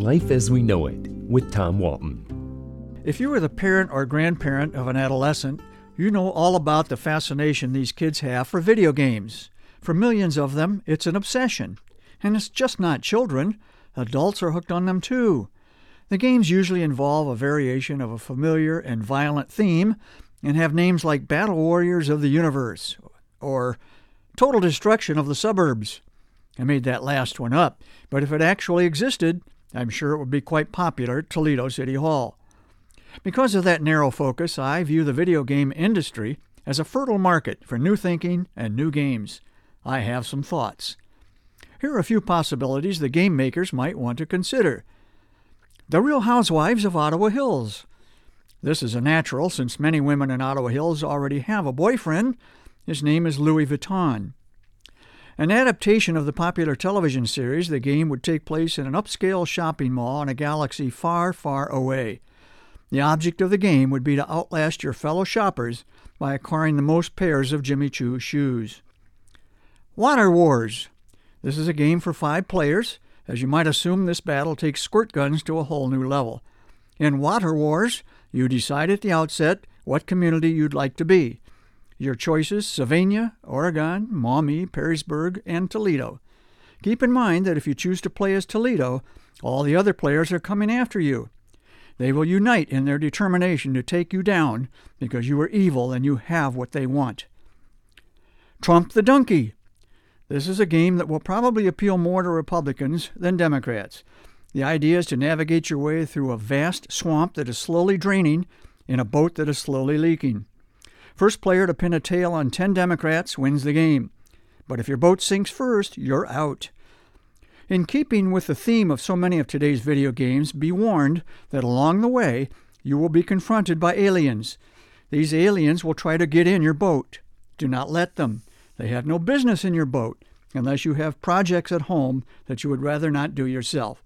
Life as We Know It with Tom Walton. If you are the parent or grandparent of an adolescent, you know all about the fascination these kids have for video games. For millions of them, it's an obsession. And it's just not children, adults are hooked on them too. The games usually involve a variation of a familiar and violent theme and have names like Battle Warriors of the Universe or Total Destruction of the Suburbs. I made that last one up, but if it actually existed, I'm sure it would be quite popular at Toledo City Hall. Because of that narrow focus, I view the video game industry as a fertile market for new thinking and new games. I have some thoughts. Here are a few possibilities the game makers might want to consider. The Real Housewives of Ottawa Hills. This is a natural since many women in Ottawa Hills already have a boyfriend. His name is Louis Vuitton. An adaptation of the popular television series, the game would take place in an upscale shopping mall in a galaxy far, far away. The object of the game would be to outlast your fellow shoppers by acquiring the most pairs of Jimmy Choo shoes. Water Wars. This is a game for five players. As you might assume, this battle takes squirt guns to a whole new level. In Water Wars, you decide at the outset what community you'd like to be. Your choices Sylvania, Oregon, Maumee, Perrysburg, and Toledo. Keep in mind that if you choose to play as Toledo, all the other players are coming after you. They will unite in their determination to take you down because you are evil and you have what they want. Trump the Donkey. This is a game that will probably appeal more to Republicans than Democrats. The idea is to navigate your way through a vast swamp that is slowly draining in a boat that is slowly leaking. First player to pin a tail on 10 Democrats wins the game. But if your boat sinks first, you're out. In keeping with the theme of so many of today's video games, be warned that along the way you will be confronted by aliens. These aliens will try to get in your boat. Do not let them. They have no business in your boat unless you have projects at home that you would rather not do yourself.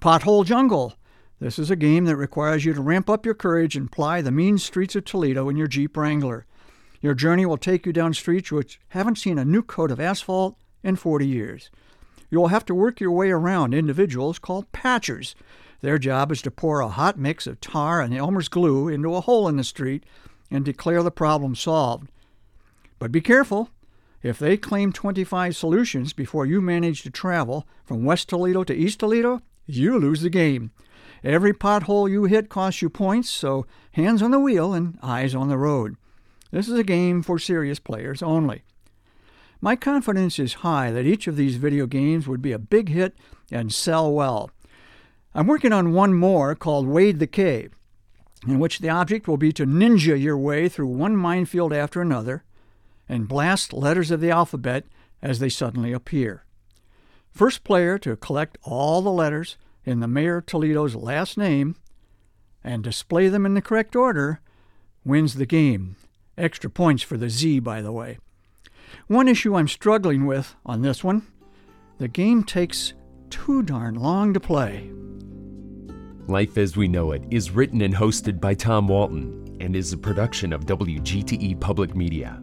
Pothole Jungle. This is a game that requires you to ramp up your courage and ply the mean streets of Toledo in your Jeep Wrangler. Your journey will take you down streets which haven't seen a new coat of asphalt in 40 years. You will have to work your way around individuals called patchers. Their job is to pour a hot mix of tar and Elmer's glue into a hole in the street and declare the problem solved. But be careful. If they claim 25 solutions before you manage to travel from West Toledo to East Toledo, you lose the game. Every pothole you hit costs you points, so hands on the wheel and eyes on the road. This is a game for serious players only. My confidence is high that each of these video games would be a big hit and sell well. I'm working on one more called Wade the Cave, in which the object will be to ninja your way through one minefield after another and blast letters of the alphabet as they suddenly appear. First player to collect all the letters in the Mayor Toledo's last name and display them in the correct order wins the game. Extra points for the Z, by the way. One issue I'm struggling with on this one the game takes too darn long to play. Life as We Know It is written and hosted by Tom Walton and is a production of WGTE Public Media.